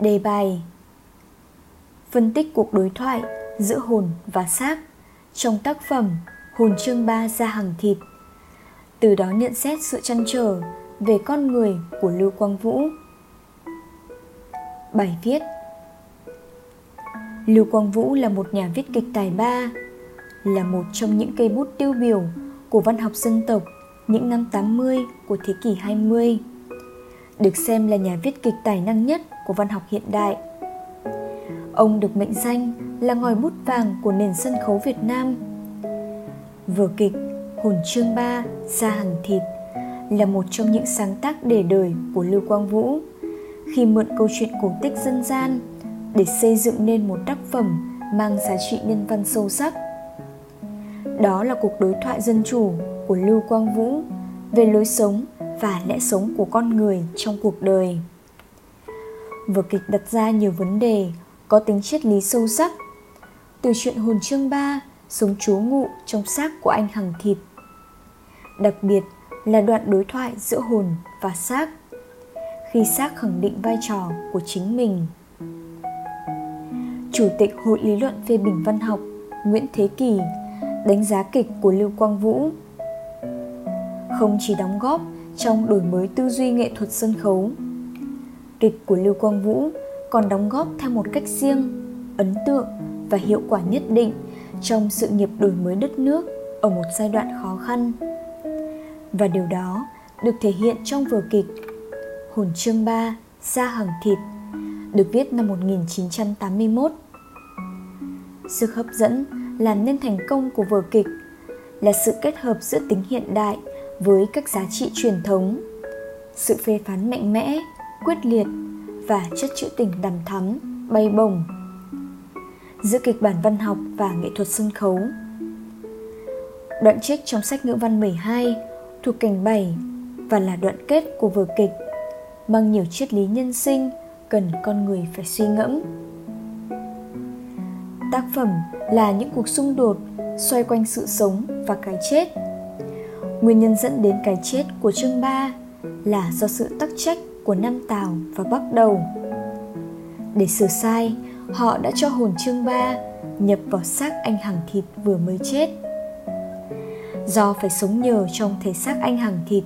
Đề bài Phân tích cuộc đối thoại giữa hồn và xác trong tác phẩm Hồn chương ba ra hàng thịt. Từ đó nhận xét sự chăn trở về con người của Lưu Quang Vũ. Bài viết Lưu Quang Vũ là một nhà viết kịch tài ba, Là một trong những cây bút tiêu biểu của văn học dân tộc những năm 80 của thế kỷ 20 Được xem là nhà viết kịch tài năng nhất của văn học hiện đại Ông được mệnh danh là ngòi bút vàng của nền sân khấu Việt Nam Vở kịch Hồn chương ba Ra hàng thịt là một trong những sáng tác để đời của Lưu Quang Vũ khi mượn câu chuyện cổ tích dân gian để xây dựng nên một tác phẩm mang giá trị nhân văn sâu sắc. Đó là cuộc đối thoại dân chủ của Lưu Quang Vũ về lối sống và lẽ sống của con người trong cuộc đời. Vở kịch đặt ra nhiều vấn đề, có tính triết lý sâu sắc. Từ chuyện hồn chương ba, sống chú ngụ trong xác của anh Hằng Thịt. Đặc biệt là đoạn đối thoại giữa hồn và xác, khi xác khẳng định vai trò của chính mình. Chủ tịch Hội lý luận phê bình văn học Nguyễn Thế Kỳ đánh giá kịch của Lưu Quang Vũ không chỉ đóng góp trong đổi mới tư duy nghệ thuật sân khấu kịch của Lưu Quang Vũ còn đóng góp theo một cách riêng, ấn tượng và hiệu quả nhất định trong sự nghiệp đổi mới đất nước ở một giai đoạn khó khăn. Và điều đó được thể hiện trong vở kịch Hồn chương 3 Sa hàng thịt được viết năm 1981. Sức hấp dẫn làm nên thành công của vở kịch là sự kết hợp giữa tính hiện đại với các giá trị truyền thống, sự phê phán mạnh mẽ, quyết liệt và chất trữ tình đằm thắm, bay bổng giữa kịch bản văn học và nghệ thuật sân khấu. Đoạn trích trong sách ngữ văn 12 thuộc cảnh 7 và là đoạn kết của vở kịch mang nhiều triết lý nhân sinh cần con người phải suy ngẫm. Tác phẩm là những cuộc xung đột xoay quanh sự sống và cái chết. Nguyên nhân dẫn đến cái chết của chương 3 là do sự tắc trách của Nam Tào và Bắc Đầu. Để sửa sai, họ đã cho hồn chương ba nhập vào xác anh hàng thịt vừa mới chết. Do phải sống nhờ trong thể xác anh hàng thịt,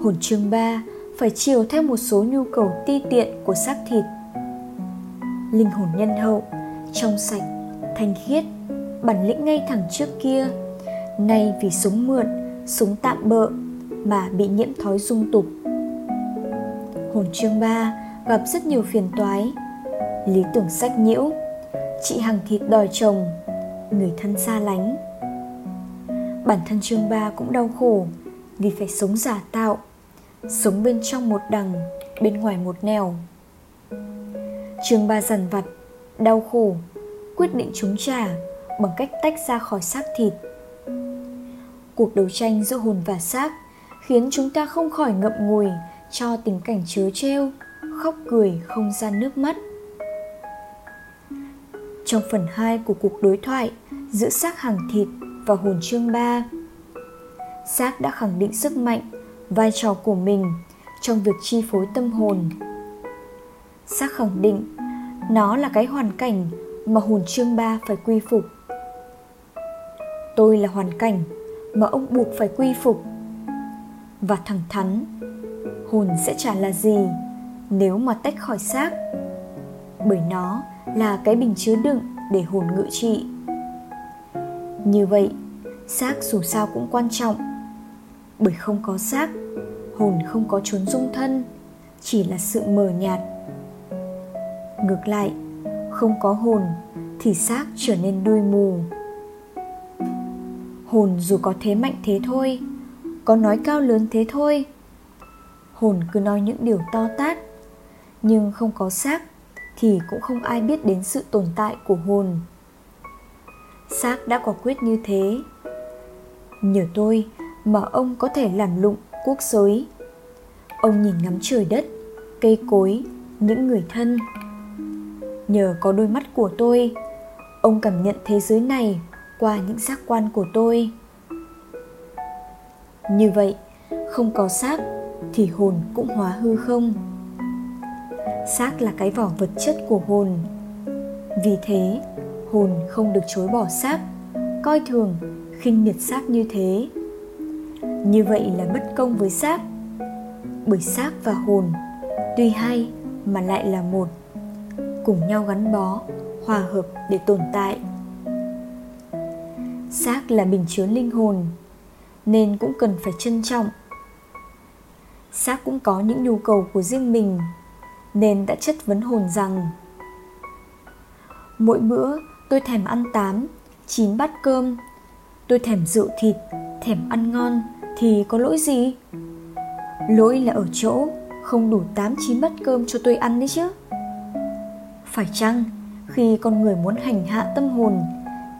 hồn chương ba phải chiều theo một số nhu cầu ti tiện của xác thịt. Linh hồn nhân hậu, trong sạch, thanh khiết, bản lĩnh ngay thẳng trước kia, nay vì sống mượn, sống tạm bợ mà bị nhiễm thói dung tục. Hồn chương ba, gặp rất nhiều phiền toái. Lý tưởng sách nhiễu, chị hàng thịt đòi chồng, người thân xa lánh. Bản thân trương ba cũng đau khổ vì phải sống giả tạo, sống bên trong một đằng, bên ngoài một nẻo. Trương ba dằn vặt, đau khổ, quyết định chống trả bằng cách tách ra khỏi xác thịt. Cuộc đấu tranh giữa hồn và xác khiến chúng ta không khỏi ngậm ngùi cho tình cảnh chớ treo khóc cười không gian nước mắt trong phần 2 của cuộc đối thoại giữa xác hàng thịt và hồn chương 3. Xác đã khẳng định sức mạnh, vai trò của mình trong việc chi phối tâm hồn. Xác khẳng định nó là cái hoàn cảnh mà hồn chương 3 phải quy phục. Tôi là hoàn cảnh mà ông buộc phải quy phục. Và thẳng thắn, hồn sẽ trả là gì nếu mà tách khỏi xác? Bởi nó là cái bình chứa đựng để hồn ngự trị. Như vậy, xác dù sao cũng quan trọng. Bởi không có xác, hồn không có chốn dung thân, chỉ là sự mờ nhạt. Ngược lại, không có hồn thì xác trở nên đuôi mù. Hồn dù có thế mạnh thế thôi, có nói cao lớn thế thôi hồn cứ nói những điều to tát. Nhưng không có xác thì cũng không ai biết đến sự tồn tại của hồn. Xác đã quả quyết như thế. Nhờ tôi mà ông có thể làm lụng quốc giới. Ông nhìn ngắm trời đất, cây cối, những người thân. Nhờ có đôi mắt của tôi, ông cảm nhận thế giới này qua những giác quan của tôi. Như vậy, không có xác thì hồn cũng hóa hư không? Xác là cái vỏ vật chất của hồn. Vì thế, hồn không được chối bỏ xác, coi thường, khinh miệt xác như thế. Như vậy là bất công với xác. Bởi xác và hồn, tuy hai mà lại là một, cùng nhau gắn bó, hòa hợp để tồn tại. Xác là bình chứa linh hồn, nên cũng cần phải trân trọng xác cũng có những nhu cầu của riêng mình, nên đã chất vấn hồn rằng, mỗi bữa tôi thèm ăn tám, chín bát cơm. Tôi thèm rượu thịt, thèm ăn ngon, thì có lỗi gì? Lỗi là ở chỗ không đủ tám, chín bát cơm cho tôi ăn đấy chứ. Phải chăng khi con người muốn hành hạ tâm hồn,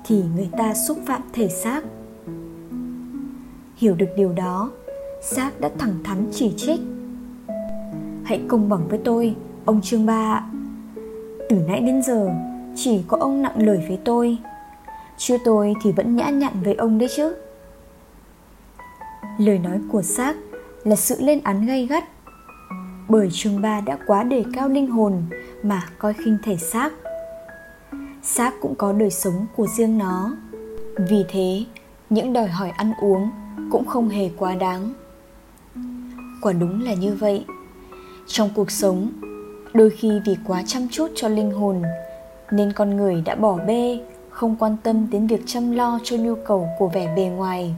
thì người ta xúc phạm thể xác? Hiểu được điều đó xác đã thẳng thắn chỉ trích. Hãy công bằng với tôi, ông trương ba từ nãy đến giờ, chỉ có ông nặng lời với tôi. Chứ tôi thì vẫn nhã nhặn với ông đấy chứ. Lời nói của xác là sự lên án gay gắt. Bởi trương ba đã quá đề cao linh hồn mà coi khinh thể xác. Xác cũng có đời sống của riêng nó. Vì thế, những đòi hỏi ăn uống cũng không hề quá đáng quả đúng là như vậy. Trong cuộc sống, đôi khi vì quá chăm chút cho linh hồn, nên con người đã bỏ bê, không quan tâm đến việc chăm lo cho nhu cầu của vẻ bề ngoài,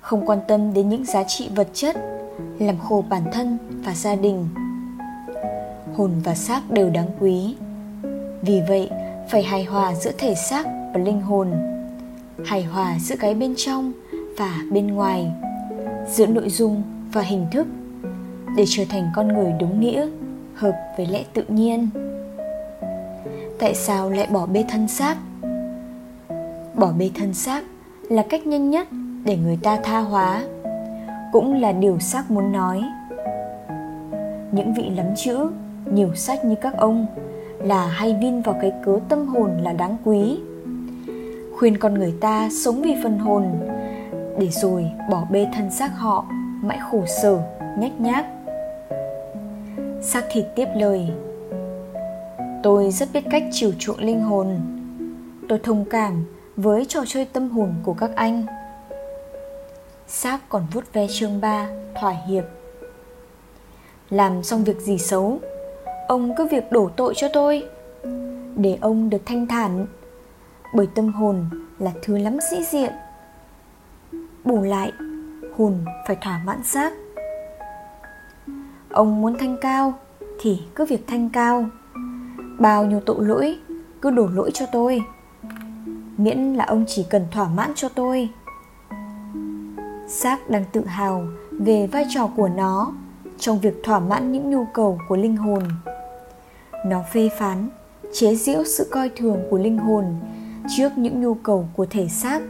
không quan tâm đến những giá trị vật chất, làm khổ bản thân và gia đình. Hồn và xác đều đáng quý. Vì vậy, phải hài hòa giữa thể xác và linh hồn, hài hòa giữa cái bên trong và bên ngoài, giữa nội dung và hình thức để trở thành con người đúng nghĩa, hợp với lẽ tự nhiên. Tại sao lại bỏ bê thân xác? Bỏ bê thân xác là cách nhanh nhất để người ta tha hóa, cũng là điều xác muốn nói. Những vị lắm chữ, nhiều sách như các ông là hay vin vào cái cớ tâm hồn là đáng quý. Khuyên con người ta sống vì phần hồn, để rồi bỏ bê thân xác họ mãi khổ sở, nhách nhác. Xác thịt tiếp lời. Tôi rất biết cách chiều chuộng linh hồn. Tôi thông cảm với trò chơi tâm hồn của các anh. Xác còn vuốt ve chương ba, thỏa hiệp. Làm xong việc gì xấu, ông cứ việc đổ tội cho tôi. Để ông được thanh thản, bởi tâm hồn là thứ lắm sĩ diện. Bù lại hồn phải thỏa mãn xác. Ông muốn thanh cao thì cứ việc thanh cao. Bao nhiêu tội lỗi, cứ đổ lỗi cho tôi. Miễn là ông chỉ cần thỏa mãn cho tôi. Xác đang tự hào về vai trò của nó trong việc thỏa mãn những nhu cầu của linh hồn. Nó phê phán, chế giễu sự coi thường của linh hồn trước những nhu cầu của thể xác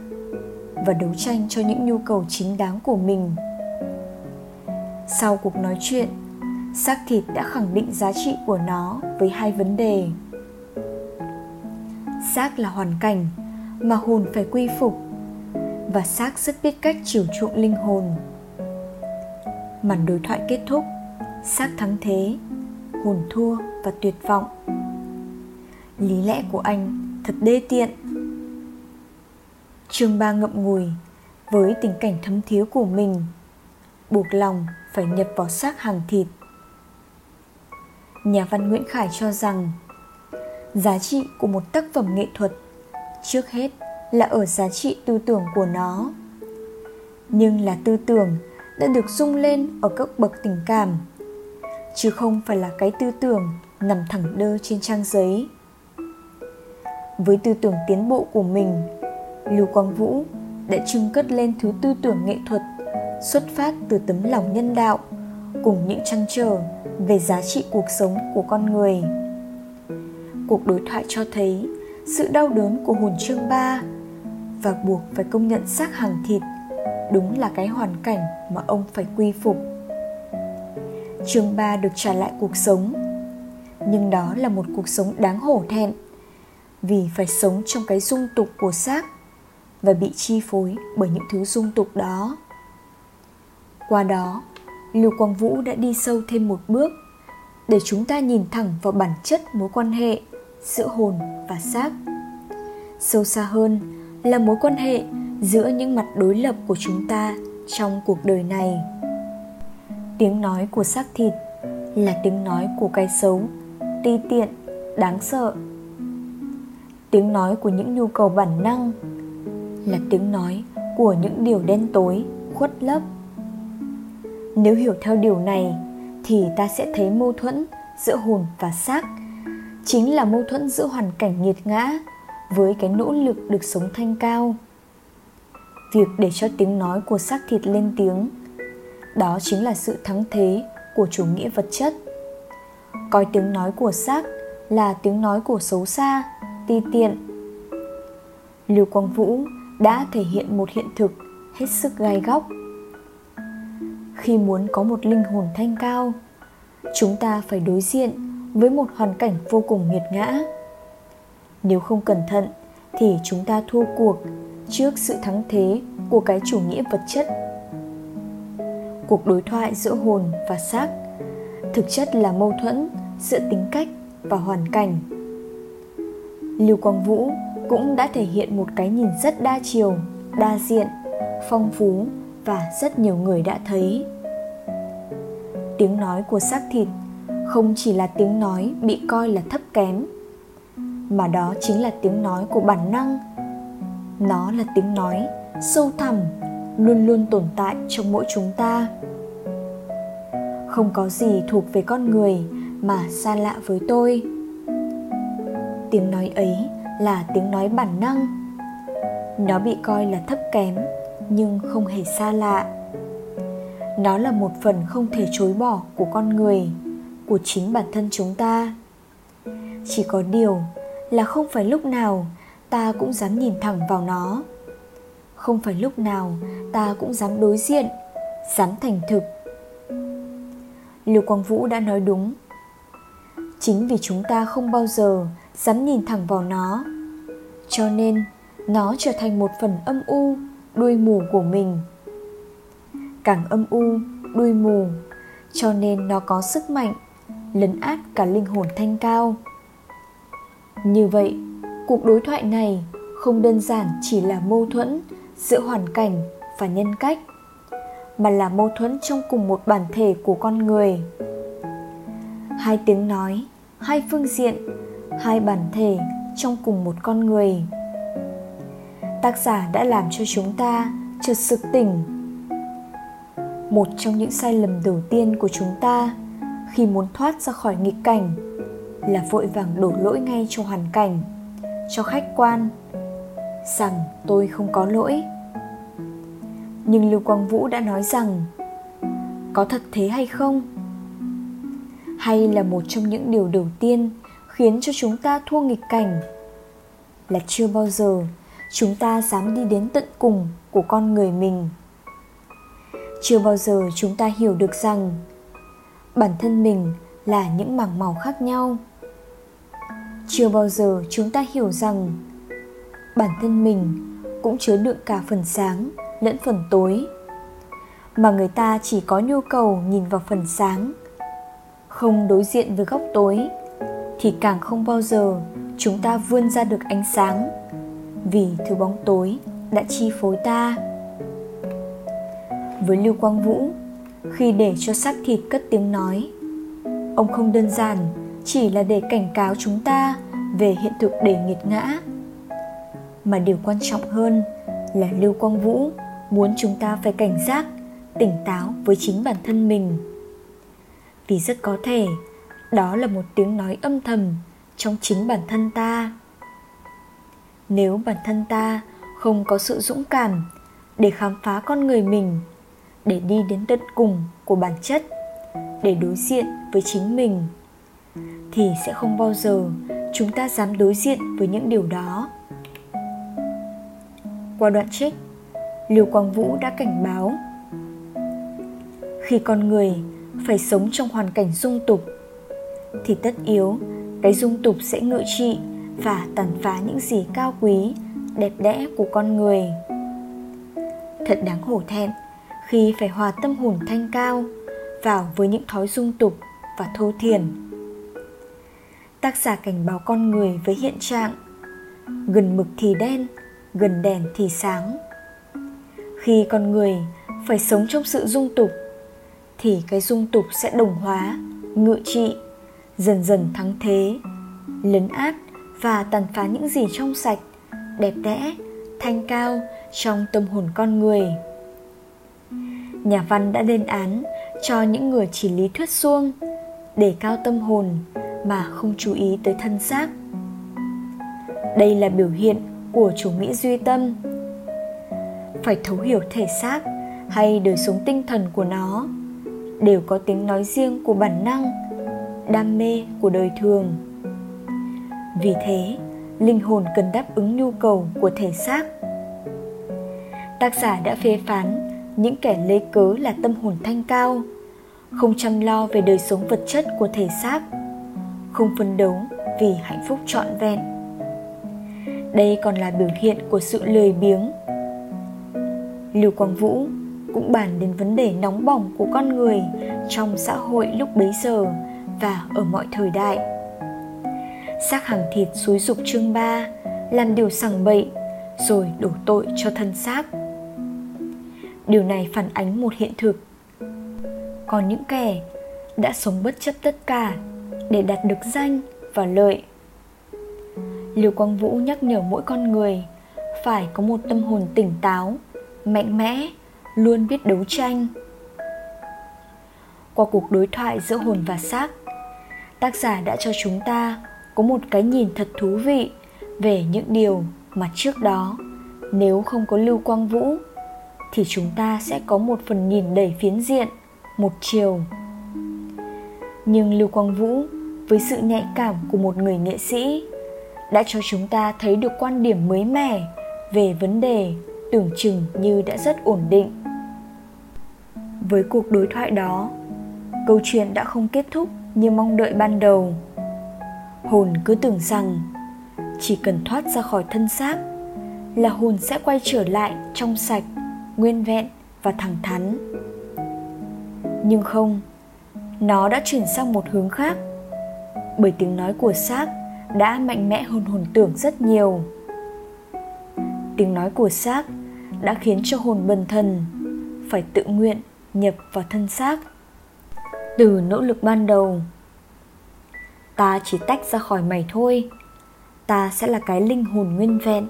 và đấu tranh cho những nhu cầu chính đáng của mình. Sau cuộc nói chuyện, xác thịt đã khẳng định giá trị của nó với hai vấn đề. Xác là hoàn cảnh mà hồn phải quy phục, và xác rất biết cách chiều chuộng linh hồn. Màn đối thoại kết thúc, xác thắng thế, hồn thua và tuyệt vọng. Lý lẽ của anh thật đê tiện chương ba ngậm ngùi với tình cảnh thấm thiếu của mình. Buộc lòng phải nhập vào xác hàng thịt. Nhà văn nguyễn khải cho rằng, giá trị của một tác phẩm nghệ thuật trước hết là ở giá trị tư tưởng của nó. Nhưng là tư tưởng đã được rung lên ở các bậc tình cảm, chứ không phải là cái tư tưởng nằm thẳng đơ trên trang giấy. Với tư tưởng tiến bộ của mình lưu quang vũ đã trưng cất lên thứ tư tưởng nghệ thuật, xuất phát từ tấm lòng nhân đạo, cùng những trăn trở về giá trị cuộc sống của con người. Cuộc đối thoại cho thấy sự đau đớn của hồn chương ba và buộc phải công nhận xác hàng thịt đúng là cái hoàn cảnh mà ông phải quy phục. Chương ba được trả lại cuộc sống, nhưng đó là một cuộc sống đáng hổ thẹn vì phải sống trong cái dung tục của xác và bị chi phối bởi những thứ dung tục đó. Qua đó, lưu quang vũ đã đi sâu thêm một bước để chúng ta nhìn thẳng vào bản chất mối quan hệ giữa hồn và xác. Sâu xa hơn là mối quan hệ giữa những mặt đối lập của chúng ta trong cuộc đời này. Tiếng nói của xác thịt là tiếng nói của cái xấu, ti tiện, đáng sợ. Tiếng nói của những nhu cầu bản năng là tiếng nói của những điều đen tối, khuất lấp nếu hiểu theo điều này, thì ta sẽ thấy mâu thuẫn giữa hồn và xác, chính là mâu thuẫn giữa hoàn cảnh nghiệt ngã với cái nỗ lực được sống thanh cao. Việc để cho tiếng nói của xác thịt lên tiếng, đó chính là sự thắng thế của chủ nghĩa vật chất. Coi tiếng nói của xác là tiếng nói của xấu xa, ti tiện. Lưu quang vũ đã thể hiện một hiện thực hết sức gai góc. Khi muốn có một linh hồn thanh cao, chúng ta phải đối diện với một hoàn cảnh vô cùng nghiệt ngã. Nếu không cẩn thận thì chúng ta thua cuộc trước sự thắng thế của cái chủ nghĩa vật chất. Cuộc đối thoại giữa hồn và xác thực chất là mâu thuẫn giữa tính cách và hoàn cảnh. Lưu quang vũ cũng đã thể hiện một cái nhìn rất đa chiều, đa diện, phong phú và rất nhiều người đã thấy. Tiếng nói của xác thịt không chỉ là tiếng nói bị coi là thấp kém, mà đó chính là tiếng nói của bản năng. Nó là tiếng nói sâu thẳm, luôn luôn tồn tại trong mỗi chúng ta. Không có gì thuộc về con người mà xa lạ với tôi. Tiếng nói ấy là tiếng nói bản năng. Nó bị coi là thấp kém, nhưng không hề xa lạ. Nó là một phần không thể chối bỏ của con người, của chính bản thân chúng ta. Chỉ có điều là không phải lúc nào ta cũng dám nhìn thẳng vào nó. Không phải lúc nào ta cũng dám đối diện, dám thành thực. Lưu quang vũ đã nói đúng chính vì chúng ta không bao giờ dám nhìn thẳng vào nó. Cho nên, nó trở thành một phần âm u, đuôi mù của mình. Càng âm u, đuôi mù, cho nên nó có sức mạnh, lấn át cả linh hồn thanh cao. Như vậy, cuộc đối thoại này không đơn giản chỉ là mâu thuẫn giữa hoàn cảnh và nhân cách, mà là mâu thuẫn trong cùng một bản thể của con người. Hai tiếng nói hai phương diện, hai bản thể trong cùng một con người. Tác giả đã làm cho chúng ta chợt sực tỉnh. Một trong những sai lầm đầu tiên của chúng ta khi muốn thoát ra khỏi nghịch cảnh là vội vàng đổ lỗi ngay cho hoàn cảnh, cho khách quan, rằng tôi không có lỗi. Nhưng lưu quang vũ đã nói rằng, có thật thế hay không? Hay là một trong những điều đầu tiên khiến cho chúng ta thua nghịch cảnh? Là chưa bao giờ chúng ta dám đi đến tận cùng của con người mình. Chưa bao giờ chúng ta hiểu được rằng bản thân mình là những mảng màu khác nhau. Chưa bao giờ chúng ta hiểu rằng bản thân mình cũng chứa đựng cả phần sáng lẫn phần tối, mà người ta chỉ có nhu cầu nhìn vào phần sáng không đối diện với góc tối, thì càng không bao giờ chúng ta vươn ra được ánh sáng, vì thứ bóng tối đã chi phối ta. Với lưu quang vũ, khi để cho xác thịt cất tiếng nói, ông không đơn giản chỉ là để cảnh cáo chúng ta về hiện thực đầy nghiệt ngã, mà điều quan trọng hơn là lưu quang vũ muốn chúng ta phải cảnh giác, tỉnh táo với chính bản thân mình vì rất có thể đó là một tiếng nói âm thầm trong chính bản thân ta. Nếu bản thân ta không có sự dũng cảm để khám phá con người mình, để đi đến tận cùng của bản chất, để đối diện với chính mình, thì sẽ không bao giờ chúng ta dám đối diện với những điều đó. Qua đoạn trích, liêu quang vũ đã cảnh báo, khi con người phải sống trong hoàn cảnh dung tục, thì tất yếu cái dung tục sẽ ngự trị và tàn phá những gì cao quý, đẹp đẽ của con người. Thật đáng hổ thẹn khi phải hòa tâm hồn thanh cao vào với những thói dung tục và thô thiển. Tác giả cảnh báo con người với hiện trạng, gần mực thì đen, gần đèn thì sáng. Khi con người phải sống trong sự dung tục thì cái dung tục sẽ đồng hóa, ngự trị, dần dần thắng thế, lấn át và tàn phá những gì trong sạch, đẹp đẽ, thanh cao trong tâm hồn con người. Nhà văn đã lên án cho những người chỉ lý thuyết suông để cao tâm hồn mà không chú ý tới thân xác. Đây là biểu hiện của chủ nghĩa duy tâm. Phải thấu hiểu thể xác hay đời sống tinh thần của nó đều có tiếng nói riêng của bản năng, đam mê của đời thường. Vì thế, linh hồn cần đáp ứng nhu cầu của thể xác. Tác giả đã phê phán những kẻ lấy cớ là tâm hồn thanh cao, không chăm lo về đời sống vật chất của thể xác, không phấn đấu vì hạnh phúc trọn vẹn. Đây còn là biểu hiện của sự lười biếng. Lưu quang vũ cũng bàn đến vấn đề nóng bỏng của con người trong xã hội lúc bấy giờ và ở mọi thời đại. Xác hàng thịt xúi dục chương ba làm điều sằng bậy rồi đổ tội cho thân xác. Điều này phản ánh một hiện thực. Còn những kẻ đã sống bất chấp tất cả để đạt được danh và lợi. Lưu Quang Vũ nhắc nhở mỗi con người phải có một tâm hồn tỉnh táo, mạnh mẽ, luôn biết đấu tranh. Qua cuộc đối thoại giữa hồn và xác, tác giả đã cho chúng ta có một cái nhìn thật thú vị về những điều mà trước đó nếu không có Lưu Quang Vũ thì chúng ta sẽ có một phần nhìn đầy phiến diện, một chiều. Nhưng Lưu Quang Vũ với sự nhạy cảm của một người nghệ sĩ đã cho chúng ta thấy được quan điểm mới mẻ về vấn đề tưởng chừng như đã rất ổn định. Với cuộc đối thoại đó, câu chuyện đã không kết thúc như mong đợi ban đầu. Hồn cứ tưởng rằng, chỉ cần thoát ra khỏi thân xác, là hồn sẽ quay trở lại trong sạch, nguyên vẹn và thẳng thắn. Nhưng không, nó đã chuyển sang một hướng khác, bởi tiếng nói của xác đã mạnh mẽ hơn hồn tưởng rất nhiều. Tiếng nói của xác đã khiến cho hồn bần thần phải tự nguyện nhập vào thân xác. Từ nỗ lực ban đầu, ta chỉ tách ra khỏi mày thôi. Ta sẽ là cái linh hồn nguyên vẹn.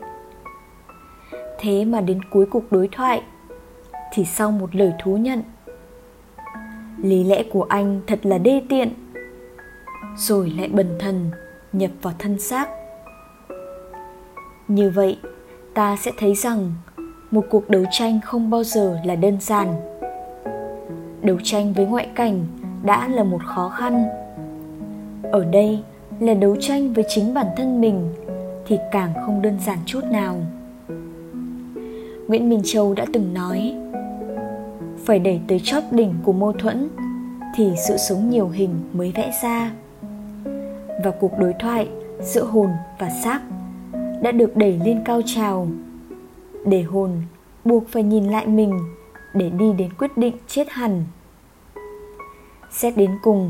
Thế mà đến cuối cuộc đối thoại thì sau một lời thú nhận, lý lẽ của anh thật là đê tiện, rồi lại bần thần nhập vào thân xác. Như vậy, ta sẽ thấy rằng một cuộc đấu tranh không bao giờ là đơn giản. Đấu tranh với ngoại cảnh đã là một khó khăn. Ở đây là đấu tranh với chính bản thân mình thì càng không đơn giản chút nào. Nguyễn minh châu đã từng nói, phải đẩy tới chóp đỉnh của mâu thuẫn thì sự sống nhiều hình mới vẽ ra. Và cuộc đối thoại giữa hồn và xác đã được đẩy lên cao trào để hồn, buộc phải nhìn lại mình để đi đến quyết định chết hẳn. Xét đến cùng,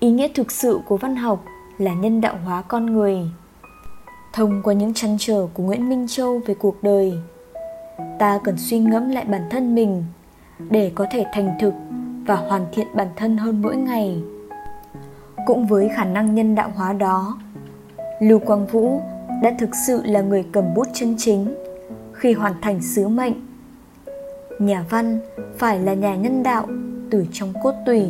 ý nghĩa thực sự của văn học là nhân đạo hóa con người. Thông qua những trăn trở của nguyễn minh châu về cuộc đời, ta cần suy ngẫm lại bản thân mình để có thể thành thực và hoàn thiện bản thân hơn mỗi ngày. Cũng với khả năng nhân đạo hóa đó, lưu quang vũ đã thực sự là người cầm bút chân chính khi hoàn thành sứ mệnh. Nhà văn phải là nhà nhân đạo từ trong cốt tủy.